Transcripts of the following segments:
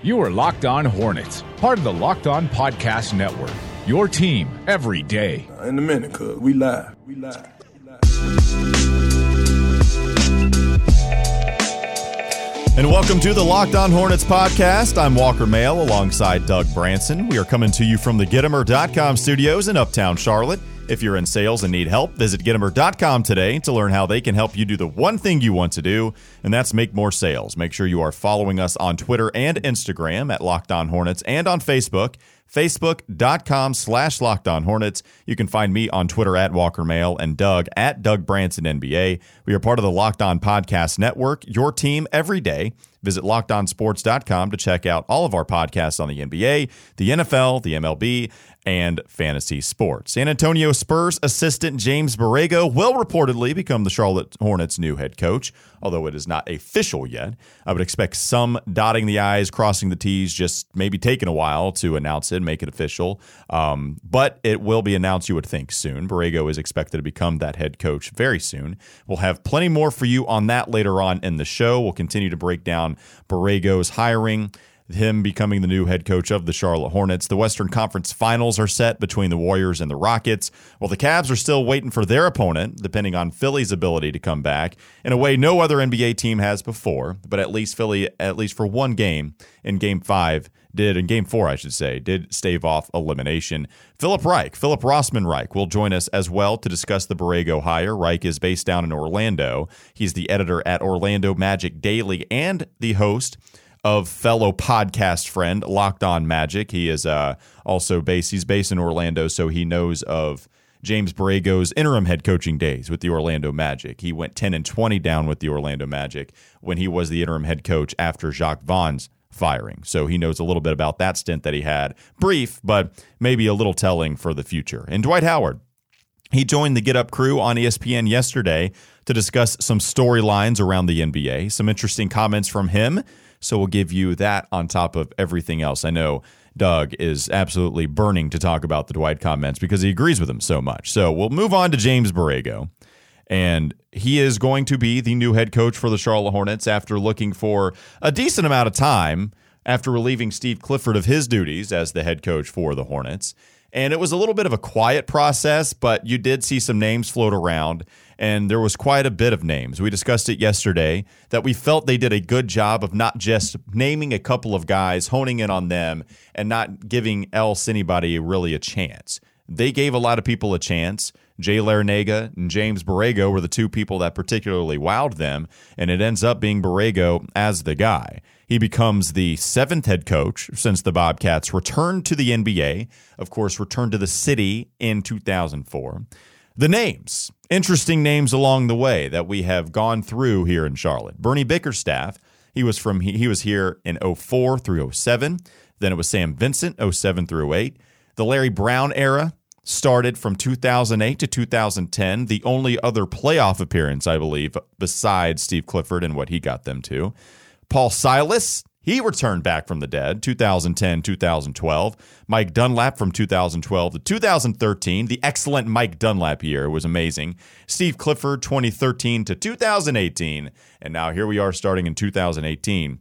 You are Locked On Hornets, part of the Locked On Podcast Network. Your team every day. In a minute, cuz we live. We live. And welcome to the Locked On Hornets podcast. I'm Walker Mail alongside Doug Branson. We are coming to you from the Gittimer.com studios in Uptown Charlotte. If you're in sales and need help, visit Gittimer.com today to learn how they can help you do the one thing you want to do, and that's make more sales. Make sure you are following us on Twitter and Instagram at Locked On Hornets and on Facebook facebook.com slash locked on hornets. You can find me on twitter at walker mail and doug at doug branson nba we are part of the locked on podcast network your team every day. Visit lockedonsports.com to check out all of our podcasts on the nba the nfl the mlb and fantasy sports. San Antonio Spurs assistant James Borrego will reportedly become the Charlotte Hornets' new head coach, although it is not official yet. I would expect some dotting the I's, crossing the T's, just maybe taking a while to announce it, make it official. Um, but it will be announced, you would think, soon. Borrego is expected to become that head coach very soon. We'll have plenty more for you on that later on in the show. We'll continue to break down Borrego's hiring him becoming the new head coach of the Charlotte Hornets. The Western Conference Finals are set between the Warriors and the Rockets, while the Cavs are still waiting for their opponent, depending on Philly's ability to come back in a way no other NBA team has before. But at least Philly, at least for one game in Game Five, did in Game Four, I should say, did stave off elimination. Philip Reich, Philip Rossman Reich, will join us as well to discuss the Borrego hire. Reich is based down in Orlando. He's the editor at Orlando Magic Daily and the host of fellow podcast friend Locked On Magic. He is uh, also based. He's based in Orlando, so he knows of James Borrego's interim head coaching days with the Orlando Magic. He went 10 and 20 down with the Orlando Magic when he was the interim head coach after Jacque Vaughn's firing. So he knows a little bit about that stint that he had. Brief, but maybe a little telling for the future. And Dwight Howard. He joined the Get Up crew on ESPN yesterday to discuss some storylines around the NBA. Some interesting comments from him so we'll give you that on top of everything else. I know Doug is absolutely burning to talk about the Dwight comments because he agrees with him so much. So we'll move on to James Borrego. And he is going to be the new head coach for the Charlotte Hornets after looking for a decent amount of time after relieving Steve Clifford of his duties as the head coach for the Hornets. And it was a little bit of a quiet process, but you did see some names float around and there was quite a bit of names. We discussed it yesterday that we felt they did a good job of not just naming a couple of guys, honing in on them, and not giving else anybody really a chance. They gave a lot of people a chance. Jay Larranaga and James Borrego were the two people that particularly wowed them, and it ends up being Borrego as the guy. He becomes the seventh head coach since the Bobcats returned to the NBA, of course, returned to the city in 2004. The names, interesting names along the way that we have gone through here in Charlotte. Bernie Bickerstaff, he was from he, he was here in 04 through 07. Then it was Sam Vincent 07 through 08. The Larry Brown era started from 2008 to 2010, the only other playoff appearance I believe besides Steve Clifford and what he got them to. Paul Silas, he returned back from the dead 2010, 2012. Mike Dunlap from 2012 to 2013, the excellent Mike Dunlap year was amazing. Steve Clifford 2013 to 2018. And now here we are starting in 2018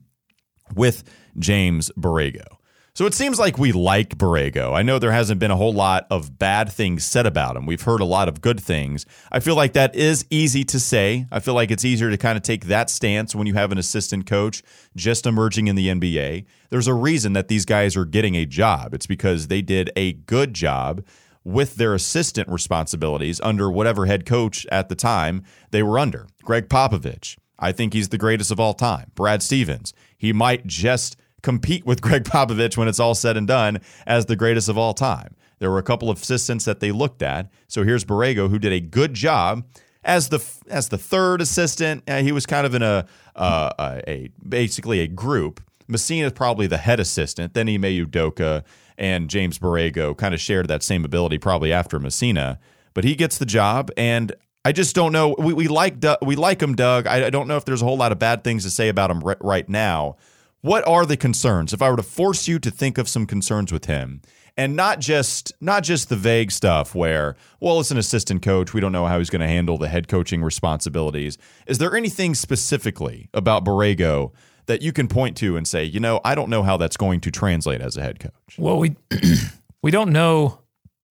with James Borrego. So it seems like we like Borrego. I know there hasn't been a whole lot of bad things said about him. We've heard a lot of good things. I feel like that is easy to say. I feel like it's easier to kind of take that stance when you have an assistant coach just emerging in the NBA. There's a reason that these guys are getting a job. It's because they did a good job with their assistant responsibilities under whatever head coach at the time they were under. Gregg Popovich, I think he's the greatest of all time. Brad Stevens, he might just compete with Gregg Popovich when it's all said and done as the greatest of all time. There were a couple of assistants that they looked at. So here's Borrego, who did a good job as the as the third assistant. Uh, he was kind of in a, uh, a, a basically a group. Messina is probably the head assistant. Then Ime Udoka and James Borrego kind of shared that same ability probably after Messina. But he gets the job, and I just don't know. We, we like we like him, Doug. I, I, don't know if there's a whole lot of bad things to say about him right now. What are the concerns? If I were to force you to think of some concerns with him, and not just not just the vague stuff where, well, it's an assistant coach, we don't know how he's going to handle the head coaching responsibilities. Is there anything specifically about Borrego that you can point to and say, you know, I don't know how that's going to translate as a head coach? Well, we we don't know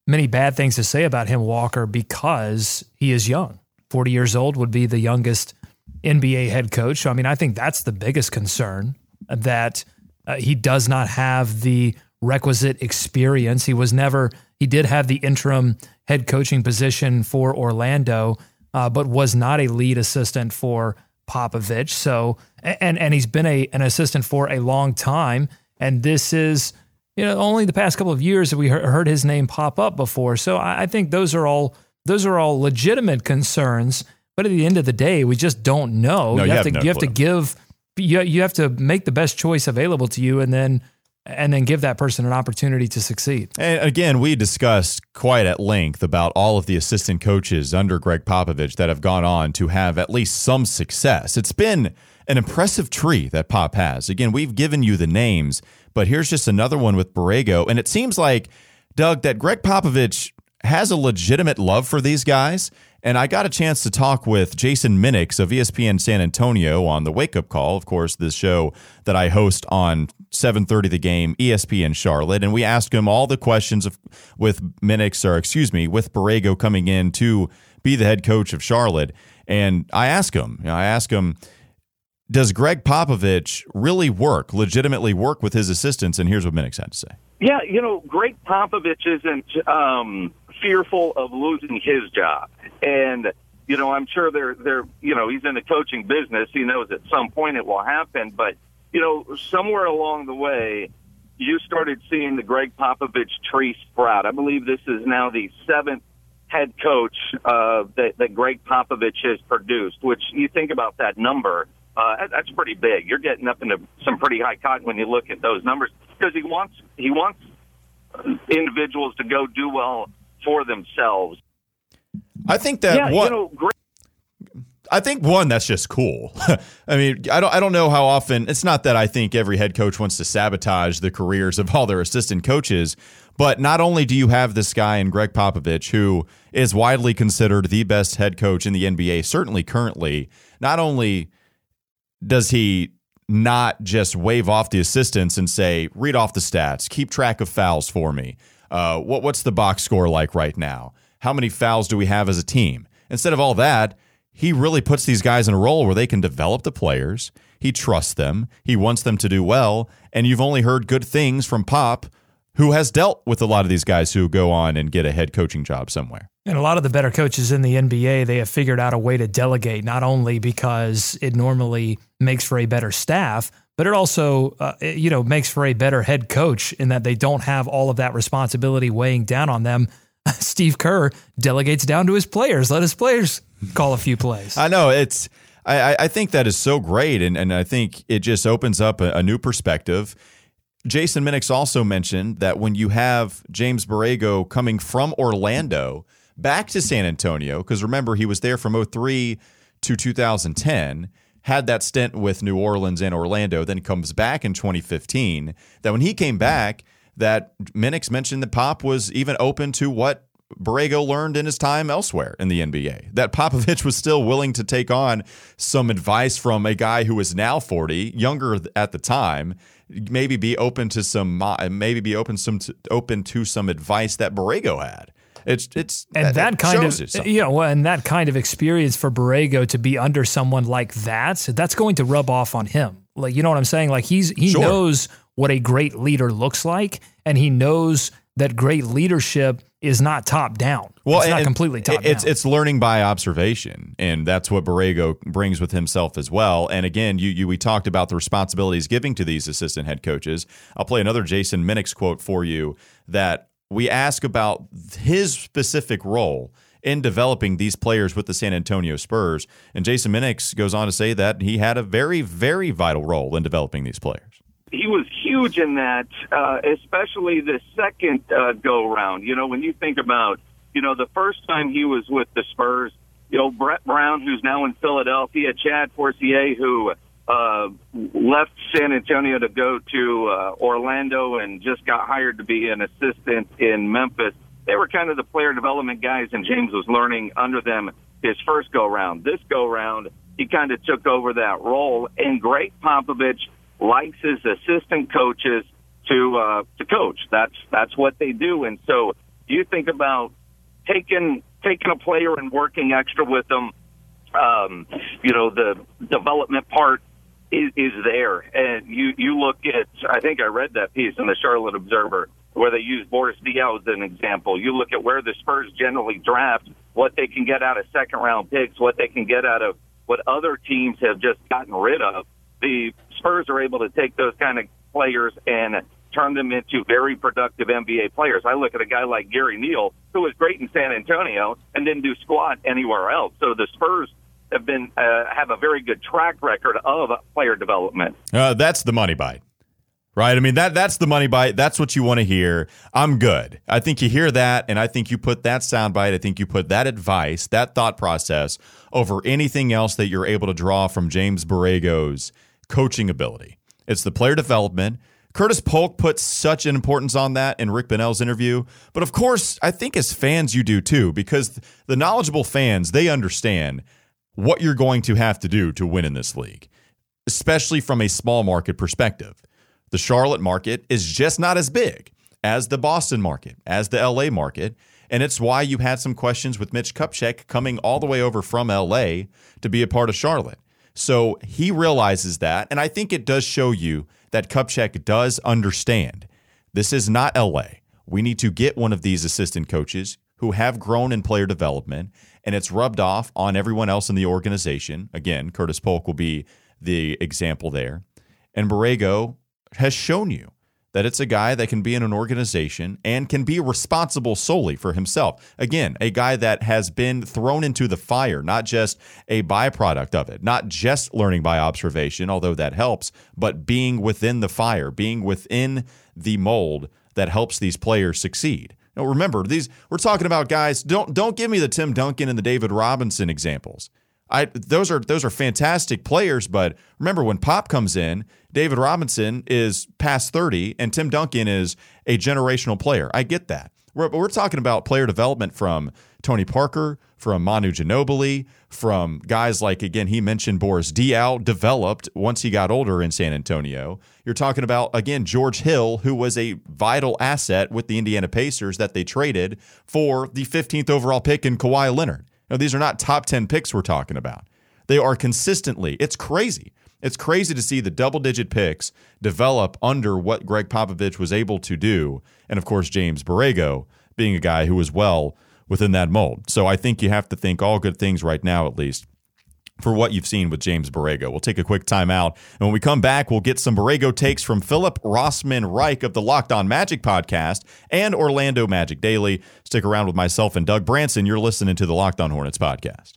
many bad things to say about him, Walker, because he is young. 40 years old would be the youngest NBA head coach. So, I mean, I think that's the biggest concern that uh, he does not have the requisite experience. He was never, he did have the interim head coaching position for Orlando, uh, but was not a lead assistant for Popovich. So, and and he's been a an assistant for a long time. And this is, you know, only the past couple of years that we heard his name pop up before. So I, I think those are all those are all legitimate concerns. But at the end of the day, we just don't know. No, you, you have, have to no you have to give you, you have to make the best choice available to you, and then and then give that person an opportunity to succeed. And again, we discussed quite at length about all of the assistant coaches under Gregg Popovich that have gone on to have at least some success. It's been an impressive tree that Pop has. Again, we've given you the names, but here's just another one with Borrego. And it seems like, Doug, that Gregg Popovich has a legitimate love for these guys. And I got a chance to talk with Jason Minnix of ESPN San Antonio on the Wake Up Call, of course, this show that I host on 7:30 The Game, ESPN Charlotte, and we asked him all the questions of with Minnix, or excuse me, with Borrego coming in to be the head coach of Charlotte. And I asked him, you know, I asked him, does Gregg Popovich really work, legitimately work with his assistants? And here's what Minnix had to say. Yeah, you know, Gregg Popovich isn't um, fearful of losing his job, and you know, I'm sure they're they're you know he's in the coaching business. He knows at some point it will happen, but you know, somewhere along the way, you started seeing the Gregg Popovich tree sprout. I believe this is now the seventh head coach uh, that, that Gregg Popovich has produced. Which you think about that number, uh, that's pretty big. You're getting up into some pretty high cotton when you look at those numbers because he wants he wants individuals to go do well for themselves. I think that yeah, one, you know, Greg I think one that's just cool. I mean, I don't I don't know how often. It's not that I think every head coach wants to sabotage the careers of all their assistant coaches, but not only do you have this guy in Gregg Popovich who is widely considered the best head coach in the NBA, certainly currently. Not only does he not just wave off the assistants and say, "Read off the stats, keep track of fouls for me. Uh, what what's the box score like right now? How many fouls do we have as a team?" Instead of all that, he really puts these guys in a role where they can develop the players. He trusts them. He wants them to do well. And you've only heard good things from Pop, who has dealt with a lot of these guys who go on and get a head coaching job somewhere. And a lot of the better coaches in the NBA, they have figured out a way to delegate, not only because it normally makes for a better staff, but it also, uh, it, you know, makes for a better head coach in that they don't have all of that responsibility weighing down on them. Steve Kerr delegates down to his players. Let his players call a few plays. I know it's. I, I- think that is so great, and, and I think it just opens up a, a new perspective. Jason Minnix also mentioned that when you have James Borrego coming from Orlando back to San Antonio, because remember he was there from 03 to 2010, had that stint with New Orleans and Orlando, then comes back in 2015. That when he came back, that Minnix mentioned that Pop was even open to what Borrego learned in his time elsewhere in the NBA. That Popovich was still willing to take on some advice from a guy who is now 40, younger at the time, maybe be open to some maybe be open some open to some advice that Borrego had. It's it's and that, kind of you know and that kind of experience for Borrego to be under someone like that that's going to rub off on him like you know what i'm saying like he's he Sure. knows what a great leader looks like and he knows that great leadership is not top down it's not completely top it's down it's it's learning by observation, and that's what Borrego brings with himself as well. And again, you, you we talked about the responsibilities giving to these assistant head coaches. I'll play another Jason Minnix quote for you that we ask about his specific role in developing these players with the San Antonio Spurs. And Jason Minnix goes on to say that he had a very, very vital role in developing these players. he was huge in that, uh, especially the second uh, go round. You know, when you think about, you know, the first time he was with the Spurs, you know, Brett Brown, who's now in Philadelphia, Chad Forcier, who uh, left San Antonio to go to uh, Orlando and just got hired to be an assistant in Memphis. They were kind of the player development guys, and James was learning under them his first go round. This go round, he kind of took over that role. And Gregg Popovich likes his assistant coaches to uh, to coach. That's that's what they do. And so you think about taking taking a player and working extra with them. Um, you know, the development part is, is there, and you you look at. I think I read that piece in the Charlotte Observer where they use Boris Diaw as an example. You look at where the Spurs generally draft, what they can get out of second round picks, what they can get out of what other teams have just gotten rid of. The Spurs are able to take those kind of players and turn them into very productive NBA players. I look at a guy like Gary Neal, who was great in San Antonio and didn't do squat anywhere else. So the Spurs have been uh, have a very good track record of player development. Uh, that's the money bite. Right. I mean that that's the money bite. That's what you want to hear. I'm good. I think you hear that and I think you put that soundbite, I think you put that advice, that thought process over anything else that you're able to draw from James Borrego's coaching ability. It's the player development. Curtis Polk puts such an importance on that in Rick Bonnell's interview. But of course, I think as fans you do too, because the knowledgeable fans, they understand what you're going to have to do to win in this league, especially from a small market perspective. The Charlotte market is just not as big as the Boston market, as the LA market. And it's why you had some questions with Mitch Kupchak coming all the way over from LA to be a part of Charlotte. So he realizes that. And I think it does show you that Kupchak does understand this is not LA. We need to get one of these assistant coaches who have grown in player development, and it's rubbed off on everyone else in the organization. Again, Curtis Polk will be the example there. And Borrego has shown you that it's a guy that can be in an organization and can be responsible solely for himself. Again, a guy that has been thrown into the fire, not just a byproduct of it, not just learning by observation, although that helps, but being within the fire, being within the mold that helps these players succeed. Now remember, these we're talking about guys, don't don't give me the Tim Duncan and the David Robinson examples. I those are those are fantastic players, but remember when Pop comes in, David Robinson is past 30 and Tim Duncan is a generational player. I get that. We're, but we're talking about player development from Tony Parker, from Manu Ginobili, from guys like again he mentioned Boris Diaw developed once he got older in San Antonio. You're talking about again George Hill, who was a vital asset with the Indiana Pacers that they traded for the 15th overall pick in Kawhi Leonard. Now, these are not top 10 picks we're talking about. They are consistently, it's crazy. It's crazy to see the double digit picks develop under what Gregg Popovich was able to do. And of course, James Borrego being a guy who was well within that mold. So I think you have to think all good things right now, at least, for what you've seen with James Borrego. We'll take a quick timeout. And when we come back, we'll get some Borrego takes from Philip Rossman Reich of the Locked On Magic podcast and Orlando Magic Daily. Stick around with myself and Doug Branson. You're listening to the Locked On Hornets podcast.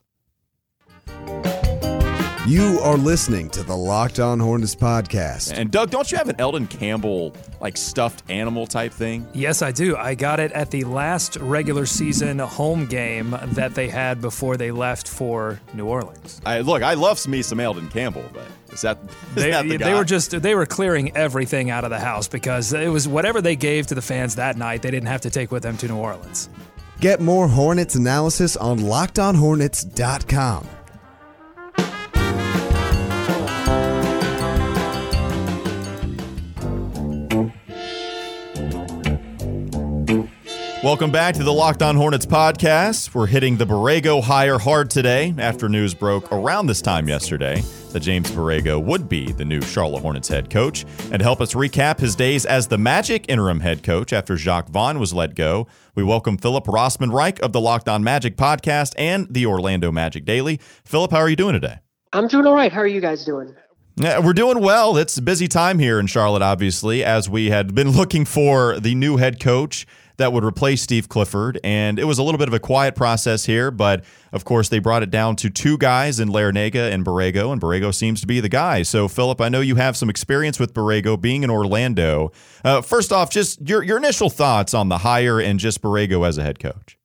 You are listening to the Locked On Hornets podcast. And Doug, don't you have an Elden Campbell like stuffed animal type thing? Yes, I do. I got it at the last regular season home game that they had before they left for New Orleans. I look, I love me some Elden Campbell, but is that, is they, that the they were just they were clearing everything out of the house because it was whatever they gave to the fans that night. They didn't have to take with them to New Orleans. Get more Hornets analysis on LockedOnHornets.com. Welcome back to the Locked On Hornets podcast. We're hitting the Borrego hire hard today after news broke around this time yesterday that James Borrego would be the new Charlotte Hornets head coach. And to help us recap his days as the Magic interim head coach after Jacque Vaughn was let go, we welcome Philip Rossman Reich of the Locked On Magic podcast and the Orlando Magic Daily. Philip, how are you doing today? I'm doing all right. How are you guys doing? Yeah, we're doing well. It's a busy time here in Charlotte, obviously, as we had been looking for the new head coach that would replace Steve Clifford. And it was a little bit of a quiet process here, but of course, they brought it down to two guys in Larrañaga and Borrego, and Borrego seems to be the guy. So, Philip, I know you have some experience with Borrego being in Orlando. Uh, first off, just your, your initial thoughts on the hire and just Borrego as a head coach.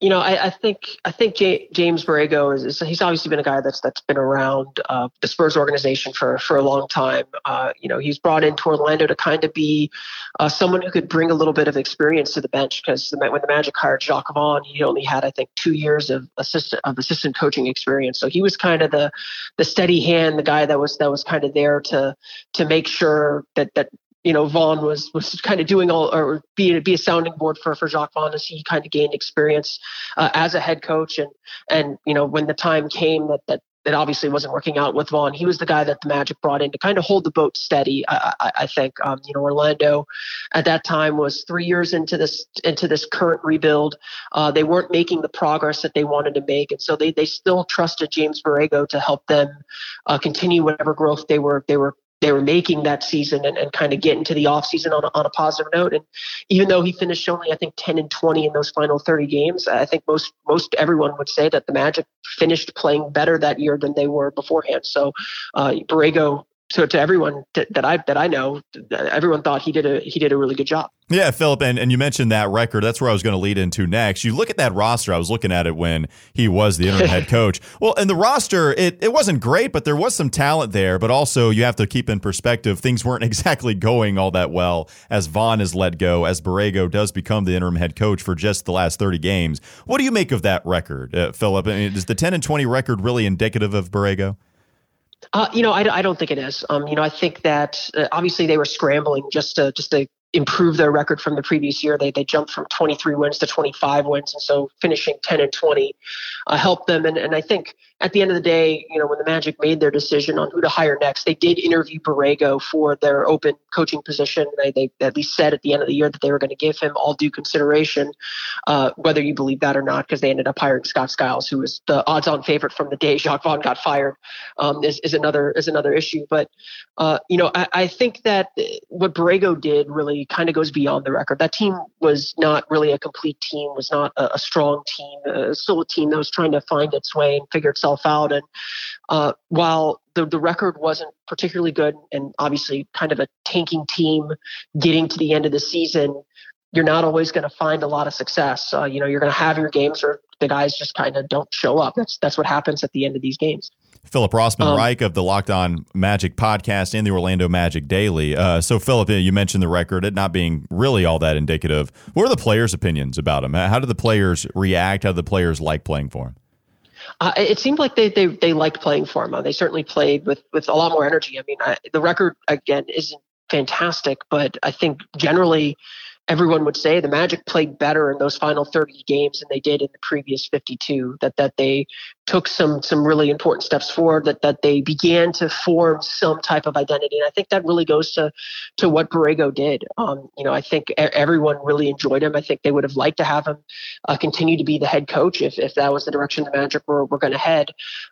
You know, I, I, think I think J- James Borrego is, is, he's obviously been a guy that's that's been around uh, the Spurs organization for for a long time. Uh, you know, he's brought into Orlando to kind of be uh, someone who could bring a little bit of experience to the bench because when the Magic hired Jacque Vaughn, he only had I think two years of assistant of assistant coaching experience. So he was kind of the the steady hand, the guy that was that was kind of there to to make sure that that you know, Vaughn was was kind of doing all or be be a sounding board for for Jacque Vaughn as he kind of gained experience uh, as a head coach and and you know when the time came that that that obviously wasn't working out with Vaughn. He was the guy that the Magic brought in to kind of hold the boat steady. I, I, I think, um, you know, Orlando at that time was three years into this into this current rebuild. Uh, they weren't making the progress that they wanted to make, and so they they still trusted James Borrego to help them uh, continue whatever growth they were they were they were making that season and, and kind of get into the offseason on a, on a positive note. And even though he finished only, I think, 10 and 20 in those final 30 games, I think most most everyone would say that the Magic finished playing better that year than they were beforehand. So uh, Borrego so to everyone that, that I that I know, everyone thought he did a he did a really good job. Yeah, Philip, and, and you mentioned that record. That's where I was going to lead into next. You look at that roster. I was looking at it when he was the interim head coach. Well, and the roster, it, it wasn't great, but there was some talent there. But also, you have to keep in perspective, things weren't exactly going all that well as Vaughn is let go, as Borrego does become the interim head coach for just the last 30 games. What do you make of that record, uh, Philip? I mean, is the 10 and 20 record really indicative of Borrego? Uh, you know, I, I don't think it is. Um, you know, I think that uh, obviously they were scrambling just to just to improve their record from the previous year. They they jumped from 23 wins to 25 wins, and so finishing 10 and 20 uh, helped them. And and I think at the end of the day, you know, when the Magic made their decision on who to hire next, they did interview Borrego for their open coaching position. They, they at least said at the end of the year that they were going to give him all due consideration, uh, whether you believe that or not, because they ended up hiring Scott Skiles, who was the odds-on favorite from the day Jacque Vaughn got fired, um, is, is another is another issue. But uh, you know, I, I think that what Borrego did really kind of goes beyond the record. That team was not really a complete team, was not a, a strong team, uh, still a team that was trying to find its way and figure itself itself out. And uh, while the, the record wasn't particularly good and obviously kind of a tanking team getting to the end of the season, you're not always going to find a lot of success. Uh, you know, you're going to have your games where the guys just kind of don't show up. That's that's what happens at the end of these games. Philip Rossman um, Reich of the Locked On Magic podcast and the Orlando Magic Daily. Uh, so, Philip, you mentioned the record, it not being really all that indicative. What are the players' opinions about him? How do the players react? How do the players like playing for him? Uh, it seemed like they, they they liked playing for him. Uh, they certainly played with with a lot more energy. I mean, I, the record again isn't fantastic, but I think generally everyone would say the Magic played better in those final 30 games than they did in the previous 52. That that they took some some really important steps forward. That that they began to form some type of identity. And I think that really goes to to what Borrego did. Um, you know, I think everyone really enjoyed him. I think they would have liked to have him uh, continue to be the head coach if if that was the direction the Magic were were going to head.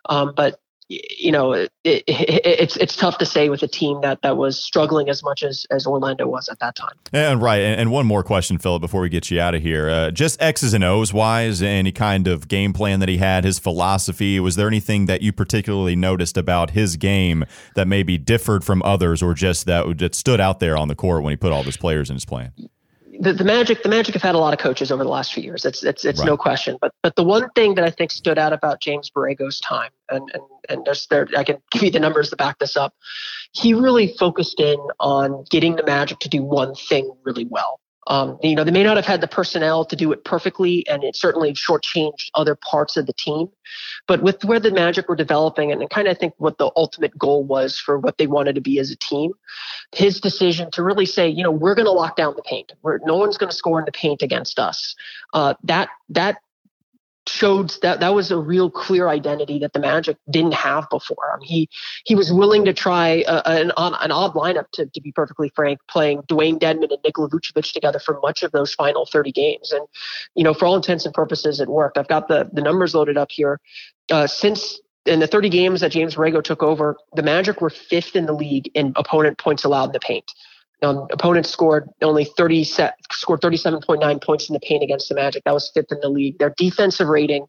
Um, but you know, it, it, it's it's tough to say with a team that that was struggling as much as as Orlando was at that time. And right, and, and one more question, Philip, before we get you out of here, uh, just X's and O's wise, any kind of game plan that he had, his philosophy. Was there anything that you particularly noticed about his game that maybe differed from others, or just that that stood out there on the court when he put all those players in his plan? the, the Magic, the Magic have had a lot of coaches over the last few years. It's it's it's right. no question. But but the one thing that I think stood out about James Borrego's time, and and and there's there, I can give you the numbers to back this up. He really focused in on getting the Magic to do one thing really well. Um, you know, they may not have had the personnel to do it perfectly, and it certainly shortchanged other parts of the team. But with where the Magic were developing, and kind of think what the ultimate goal was for what they wanted to be as a team, his decision to really say, you know, we're going to lock down the paint. We're, no one's going to score in the paint against us. Uh, that that showed that that was a real clear identity that the Magic didn't have before. I mean, he he was willing to try a, an, an odd lineup to, to be perfectly frank, playing Dewayne Dedmon and Nikola Vucevic together for much of those final 30 games. And you know, for all intents and purposes, it worked. I've got the the numbers loaded up here. Uh, since in the 30 games that James Borrego took over, the Magic were fifth in the league in opponent points allowed in the paint. Um, opponents scored only 30 set, scored 37.9 points in the paint against the Magic. That was fifth in the league. Their defensive rating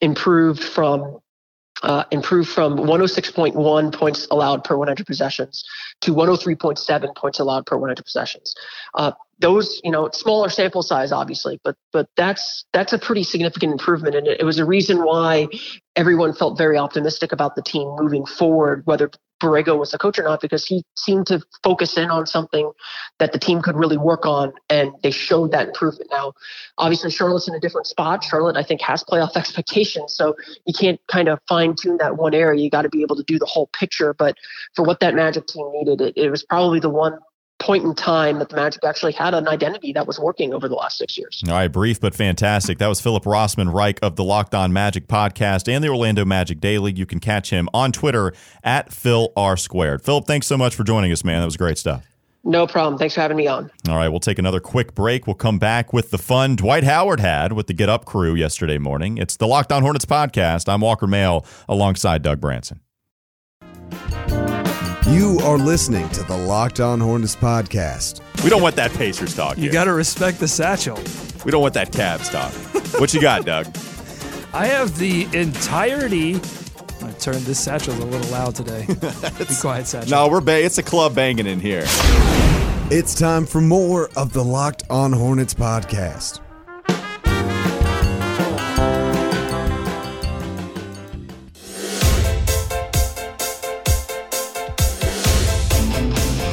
improved from uh, improved from 106.1 points allowed per 100 possessions to 103.7 points allowed per 100 possessions. Uh, those, you know, smaller sample size, obviously, but but that's that's a pretty significant improvement, and it, it was a reason why everyone felt very optimistic about the team moving forward, whether Borrego was the coach or not, because he seemed to focus in on something that the team could really work on, and they showed that improvement. Now, obviously, Charlotte's in a different spot. Charlotte, I think, has playoff expectations, so you can't kind of fine tune that one area. You got to be able to do the whole picture. But for what that Magic team needed, it, it was probably the one point in time that the Magic actually had an identity that was working over the last six years. All right, brief but fantastic. That was Philip Rossman Reich of the Locked On Magic podcast and the Orlando Magic Daily. You can catch him on Twitter at Phil R Squared. Philip, thanks so much for joining us, man. That was great stuff. No problem. Thanks for having me on. All right, we'll take another quick break. We'll come back with the fun Dwight Howard had with the Get Up crew yesterday morning. It's the Locked On Hornets podcast. I'm Walker Mail alongside Doug Branson. You are listening to the Locked On Hornets podcast. We don't want that Pacers talk. You got to respect the satchel. We don't want that Cavs talk. what you got, Doug? I have the entirety. I turned this satchel's a little loud today. Be quiet, satchel. No, we're ba- it's a club banging in here. It's time for more of the Locked On Hornets podcast.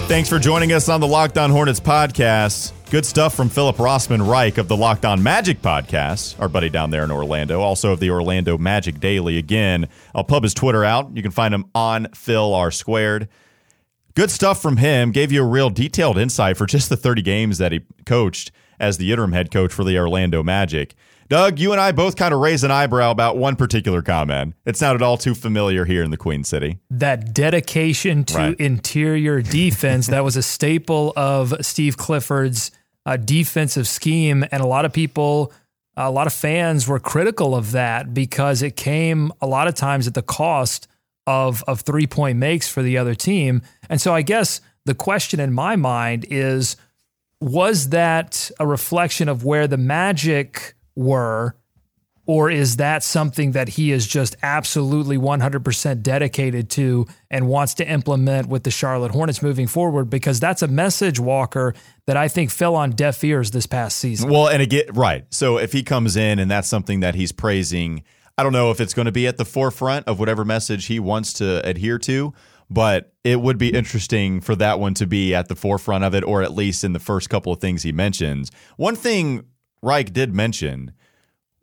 Thanks for joining us on the Locked On Hornets podcast. Good stuff from Philip Rossman Reich of the Locked On Magic podcast, our buddy down there in Orlando, also of the Orlando Magic Daily. Again, I'll pub his Twitter out. You can find him on Phil R Squared. Good stuff from him. Gave you a real detailed insight for just the 30 games that he coached as the interim head coach for the Orlando Magic. Doug, you and I both kind of raised an eyebrow about one particular comment. It sounded all too familiar here in the Queen City. That dedication to Right. interior defense, that was a staple of Steve Clifford's uh, defensive scheme. And a lot of people, a lot of fans were critical of that because it came a lot of times at the cost of, of three point makes for the other team. And so I guess the question in my mind is was that a reflection of where the Magic were? Or is that something that he is just absolutely 100% dedicated to and wants to implement with the Charlotte Hornets moving forward? Because that's a message, Walker, that I think fell on deaf ears this past season. Well, and again, right. So if he comes in and that's something that he's praising, I don't know if it's going to be at the forefront of whatever message he wants to adhere to, but it would be interesting for that one to be at the forefront of it, or at least in the first couple of things he mentions. One thing Reich did mention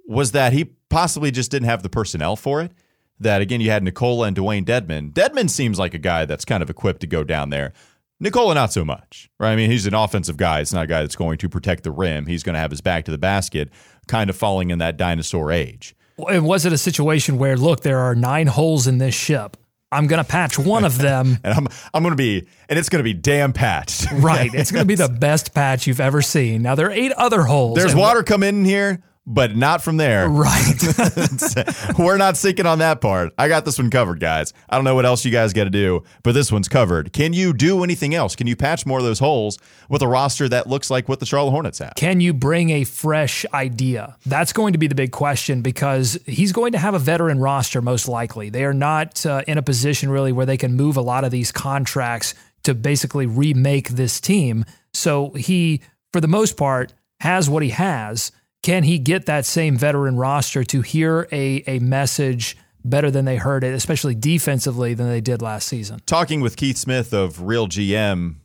was that he possibly just didn't have the personnel for it. That again, you had Nikola and Dewayne Dedmon. Dedmon seems like a guy that's kind of equipped to go down there. Nikola, not so much, right? I mean, he's an offensive guy. It's not a guy that's going to protect the rim. He's going to have his back to the basket, kind of falling in that dinosaur age. And was it a situation where, look, there are nine holes in this ship? I'm going to patch one of them. And I'm I'm going to be, and it's going to be damn patched. right. It's going to be the best patch you've ever seen. Now, there are eight other holes. There's water coming in here, but not from there. Right. We're not sinking on that part. I got this one covered, guys. I don't know what else you guys got to do, but this one's covered. Can you do anything else? Can you patch more of those holes with a roster that looks like what the Charlotte Hornets have? Can you bring a fresh idea? That's going to be the big question because he's going to have a veteran roster, most likely. They are not uh, in a position really where they can move a lot of these contracts to basically remake this team. So he, for the most part, has what he has. Can he get that same veteran roster to hear a, a message better than they heard it, especially defensively, than they did last season? Talking with Keith Smith of Real GM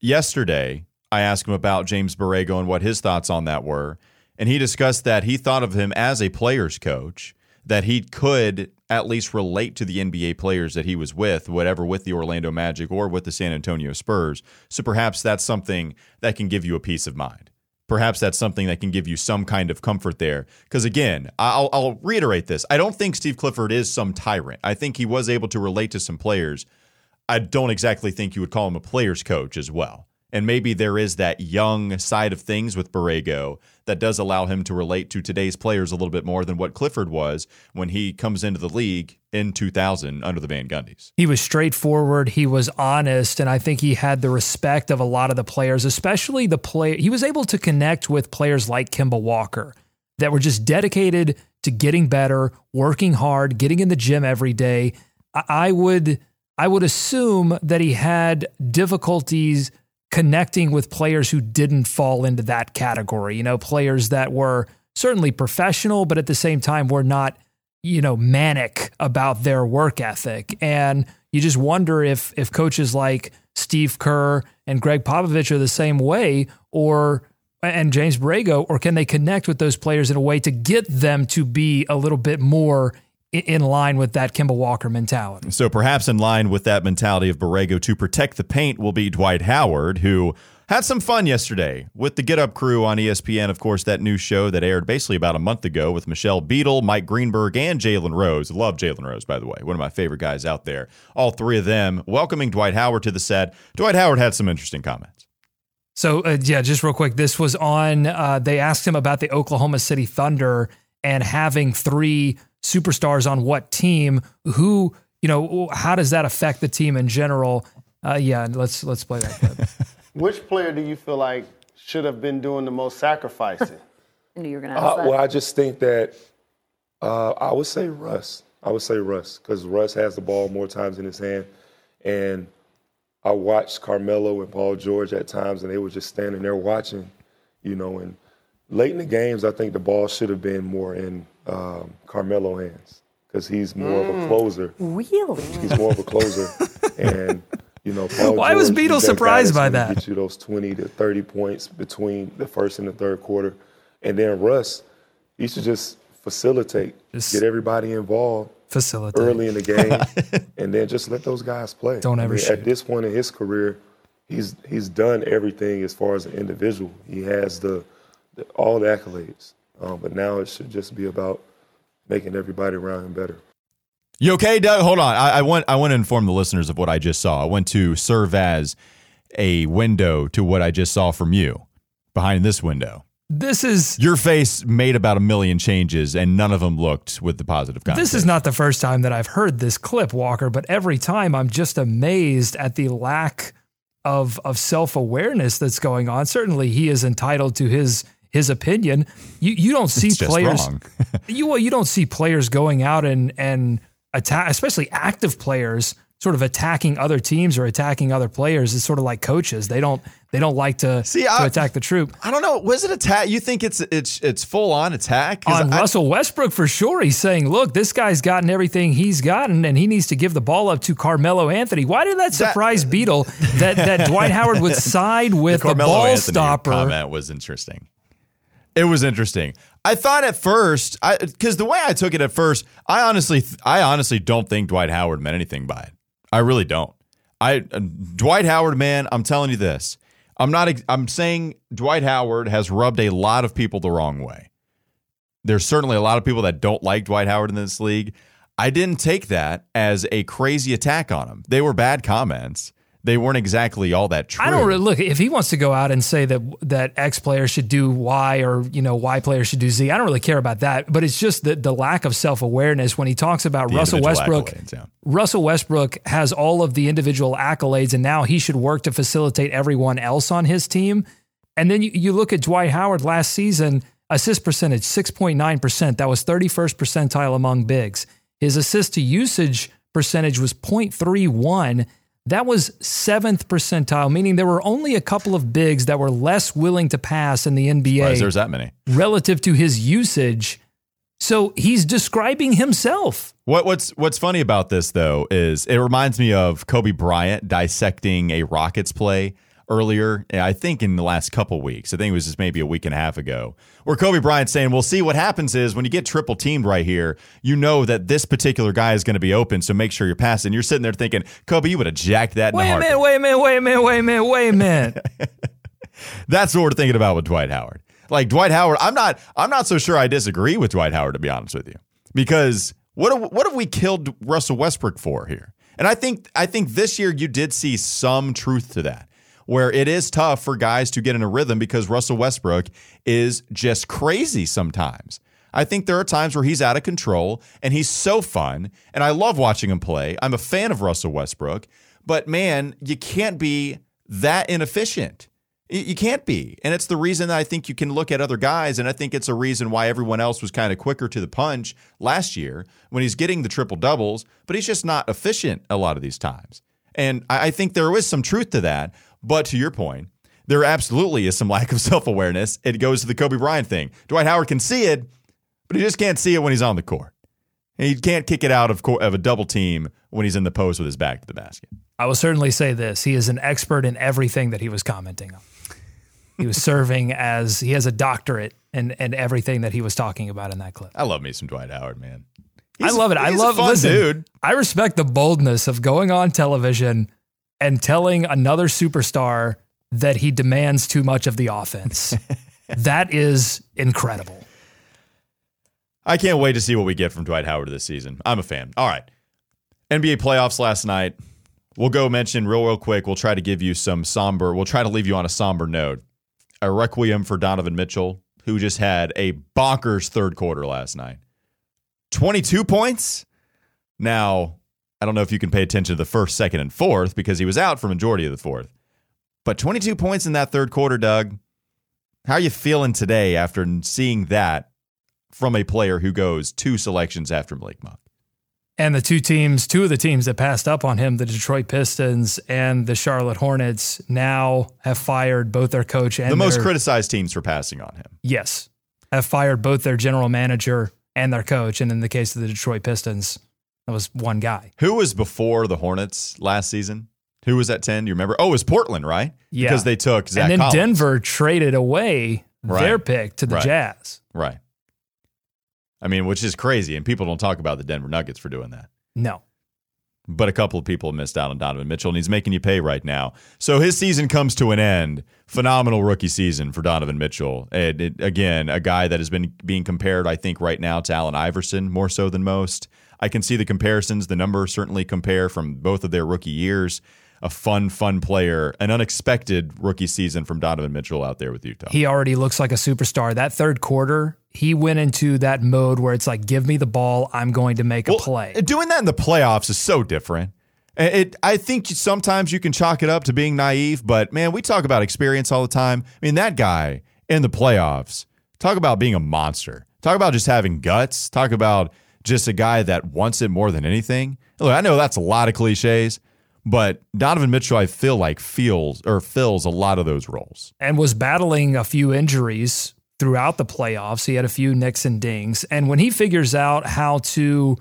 yesterday, I asked him about James Borrego and what his thoughts on that were. And he discussed that he thought of him as a player's coach, that he could at least relate to the NBA players that he was with, whatever with the Orlando Magic or with the San Antonio Spurs. So perhaps that's something that can give you a peace of mind. Perhaps that's something that can give you some kind of comfort there. Because again, I'll, I'll reiterate this. I don't think Steve Clifford is some tyrant. I think he was able to relate to some players. I don't exactly think you would call him a player's coach as well. And maybe there is that young side of things with Borrego that does allow him to relate to today's players a little bit more than what Clifford was when he comes into the league in 2000 under the Van Gundys. He was straightforward. He was honest, and I think he had the respect of a lot of the players, especially the player. He was able to connect with players like Kemba Walker that were just dedicated to getting better, working hard, getting in the gym every day. I- I would, I would assume that he had difficulties connecting with players who didn't fall into that category. You know, players that were certainly professional, but at the same time were not, you know, manic about their work ethic. And you just wonder if if coaches like Steve Kerr and Gregg Popovich are the same way, or and James Borrego, or can they connect with those players in a way to get them to be a little bit more in line with that Kemba Walker mentality. So perhaps in line with that mentality of Borrego to protect the paint will be Dwight Howard, who had some fun yesterday with the Get Up crew on ESPN. Of course, that new show that aired basically about a month ago with Michelle Beadle, Mike Greenberg, and Jalen Rose. Love Jalen Rose, by the way, one of my favorite guys out there. All three of them welcoming Dwight Howard to the set. Dwight Howard had some interesting comments. So, uh, yeah, just real quick, this was on. Uh, they asked him about the Oklahoma City Thunder and having three superstars on what team, who, you know, how does that affect the team in general? Uh, yeah, let's let's play that clip. Which player do you feel like should have been doing the most sacrificing? I knew you were going to ask uh, Well, I just think that uh, I would say Russ. I would say Russ because Russ has the ball more times in his hand, and I watched Carmelo and Paul George at times, and they were just standing there watching, you know. And late in the games, I think the ball should have been more in um, Carmelo hands because he's more mm. of a mm. closer. Really? He's more of a closer, and you know, Paul why George, was Beadle surprised by that? Get you those twenty to thirty points between the first and the third quarter, and then Russ, he should just facilitate, just get everybody involved, facilitate early in the game, and then just let those guys play. Don't ever I mean, At this point in his career, he's he's done everything as far as an individual. He has the, the all the accolades. Um, but now it should just be about making everybody around him better. You okay, Doug? Hold on. I, I want I want to inform the listeners of what I just saw. I went to serve as a window to what I just saw from you behind this window. This is your face made about a million changes, and none of them looked with the positive. This is not the first time that I've heard this clip, Walker. But every time, I'm just amazed at the lack of of self awareness that's going on. Certainly, he is entitled to his his opinion. You you don't see players you well, you don't see players going out and and attack, especially active players, sort of attacking other teams or attacking other players. It's sort of like coaches. They don't they don't like to, see, to I, attack the troop. I don't know. Was it attack? You think it's it's it's full on attack on I, Russell Westbrook for sure? He's saying, "Look, this guy's gotten everything he's gotten, and he needs to give the ball up to Carmelo Anthony." Why did that surprise that, Beadle that that Dwight Howard would side with the, the ball Anthony stopper? Comment was interesting. It was interesting. I thought at first, I because the way I took it at first, I honestly, I honestly don't think Dwight Howard meant anything by it. I really don't. I uh, Dwight Howard, man, I'm telling you this. I'm not. I'm saying Dwight Howard has rubbed a lot of people the wrong way. There's certainly a lot of people that don't like Dwight Howard in this league. I didn't take that as a crazy attack on him. They were bad comments they weren't exactly all that true. I don't really look if he wants to go out and say that that X player should do Y or you know Y player should do Z. I don't really care about that, but it's just the the lack of self awareness when he talks about the Russell Westbrook. Yeah. Russell Westbrook has all of the individual accolades, and now he should work to facilitate everyone else on his team. And then you, you look at Dwight Howard last season, assist percentage six point nine percent. That was thirty first percentile among bigs. His assist to usage percentage was 0.31 that was seventh percentile, meaning there were only a couple of bigs that were less willing to pass in the NBA. there's that many relative to his usage. So he's describing himself. What, what's what's funny about this though is it reminds me of Kobe Bryant dissecting a Rockets play earlier, I think in the last couple weeks. I think it was just maybe a week and a half ago, where Kobe Bryant saying, "We'll see what happens is when you get triple teamed right here, you know that this particular guy is going to be open, so make sure you're passing." You're sitting there thinking, "Kobe, you would have jacked that." Wait a minute! Wait a minute! Wait a minute! Wait a minute! Wait a minute! That's what we're thinking about with Dwight Howard. Like Dwight Howard, I'm not. I'm not so sure I disagree with Dwight Howard to be honest with you, because what have, what have we killed Russell Westbrook for here? And I think I think this year you did see some truth to that where it is tough for guys to get in a rhythm because Russell Westbrook is just crazy sometimes. I think there are times where he's out of control and he's so fun. And I love watching him play. I'm a fan of Russell Westbrook. But man, you can't be that inefficient. You can't be. And it's the reason that I think you can look at other guys. And I think it's a reason why everyone else was kind of quicker to the punch last year when he's getting the triple doubles, but he's just not efficient a lot of these times. And I think there is some truth to that. But to your point, there absolutely is some lack of self awareness. It goes to the Kobe Bryant thing. Dwight Howard can see it, but he just can't see it when he's on the court. And he can't kick it out of, co- of a double team when he's in the post with his back to the basket. I will certainly say this: he is an expert in everything that he was commenting on. He was serving as he has a doctorate in, in everything that he was talking about in that clip. I love me some Dwight Howard, man. I love it. I he's a love fun listen, dude. I respect the boldness of going on television and telling another superstar that he demands too much of the offense. that is incredible. I can't wait to see what we get from Dwight Howard this season. I'm a fan. All right. NBA playoffs last night. We'll go mention real, real quick. We'll try to give you some somber, we'll try to leave you on a somber note. A requiem for Donovan Mitchell, who just had a bonkers third quarter last night. 22 points. Now, I don't know if you can pay attention to the first, second, and fourth because he was out for majority of the fourth. But 22 points in that third quarter, Doug. How are you feeling today after seeing that from a player who goes two selections after Malik Monk? And the two teams, two of the teams that passed up on him, the Detroit Pistons and the Charlotte Hornets, now have fired both their coach and The most their- criticized teams for passing on him. Yes, have fired both their general manager and their coach. And in the case of the Detroit Pistons, that was one guy. Who was before the Hornets last season? Who was at 10? Do you remember? Oh, it was Portland, right? Yeah. Because they took Zach and then Collins. Denver traded away Right. their pick to the Right. Jazz. Right. I mean, which is crazy. And people don't talk about the Denver Nuggets for doing that. No. but a couple of people missed out on Donovan Mitchell, and he's making you pay right now. So his season comes to an end. Phenomenal rookie season for Donovan Mitchell. And it, again, a guy that has been being compared, I think, right now to Allen Iverson more so than most. I can see the comparisons. The numbers certainly compare from both of their rookie years. A fun, fun player. An unexpected rookie season from Donovan Mitchell out there with Utah. He already looks like a superstar. That third quarter, he went into that mode where it's like, give me the ball, I'm going to make a play. Doing that in the playoffs is so different. It, it- I think sometimes you can chalk it up to being naive, but man, we talk about experience all the time. I mean, that guy in the playoffs, talk about being a monster. Talk about just having guts. Talk about just a guy that wants it more than anything. Look, I know that's a lot of cliches, but Donovan Mitchell, I feel like feels or fills a lot of those roles. and was battling a few injuries throughout the playoffs. He had a few nicks and dings. And when he figures out how to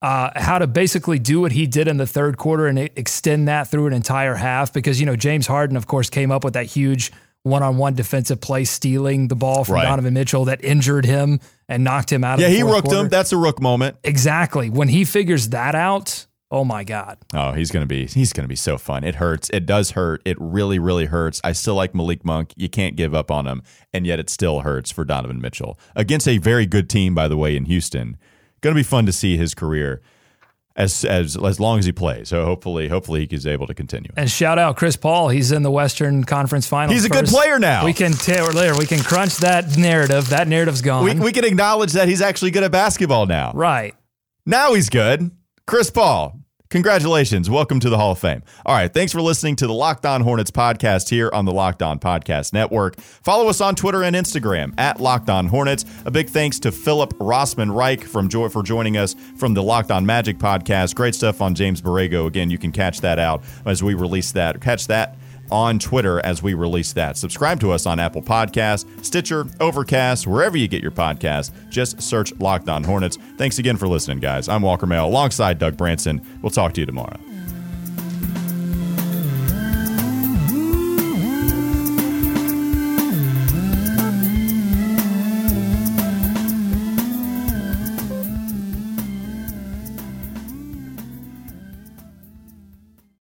uh, how to basically do what he did in the third quarter and extend that through an entire half, because you know James Harden, of course, came up with that huge one-on-one defensive play, stealing the ball from Right. Donovan Mitchell that injured him and knocked him out. Yeah, of the he rooked quarter. him. That's a rook moment. exactly. When he figures that out, oh my god. Oh, he's gonna be he's gonna be so fun. It hurts. It does hurt. It really, really hurts. I still like Malik Monk. You can't give up on him, and yet it still hurts for Donovan Mitchell against a very good team, by the way, in Houston. Gonna be fun to see his career as as as long as he plays. So hopefully, hopefully he is able to continue. And shout out Chris Paul. He's in the Western Conference Finals. He's a good player now. We can tell later. We can crunch that narrative. That narrative's gone. We, we can acknowledge that he's actually good at basketball now. right. Now he's good. Chris Paul, congratulations. Welcome to the Hall of Fame. All right. Thanks for listening to the Locked On Hornets podcast here on the Locked On Podcast Network. Follow us on Twitter and Instagram at Locked On Hornets. A big thanks to Philip Rossman Reich from Joy for joining us from the Locked On Magic podcast. Great stuff on James Borrego. Again, you can catch that out as we release that. Catch that on Twitter as we release that. Subscribe to us on Apple Podcasts, Stitcher, Overcast, wherever you get your podcasts. Just search Locked On Hornets. Thanks again for listening, guys. I'm Walker Mail alongside Doug Branson. We'll talk to you tomorrow.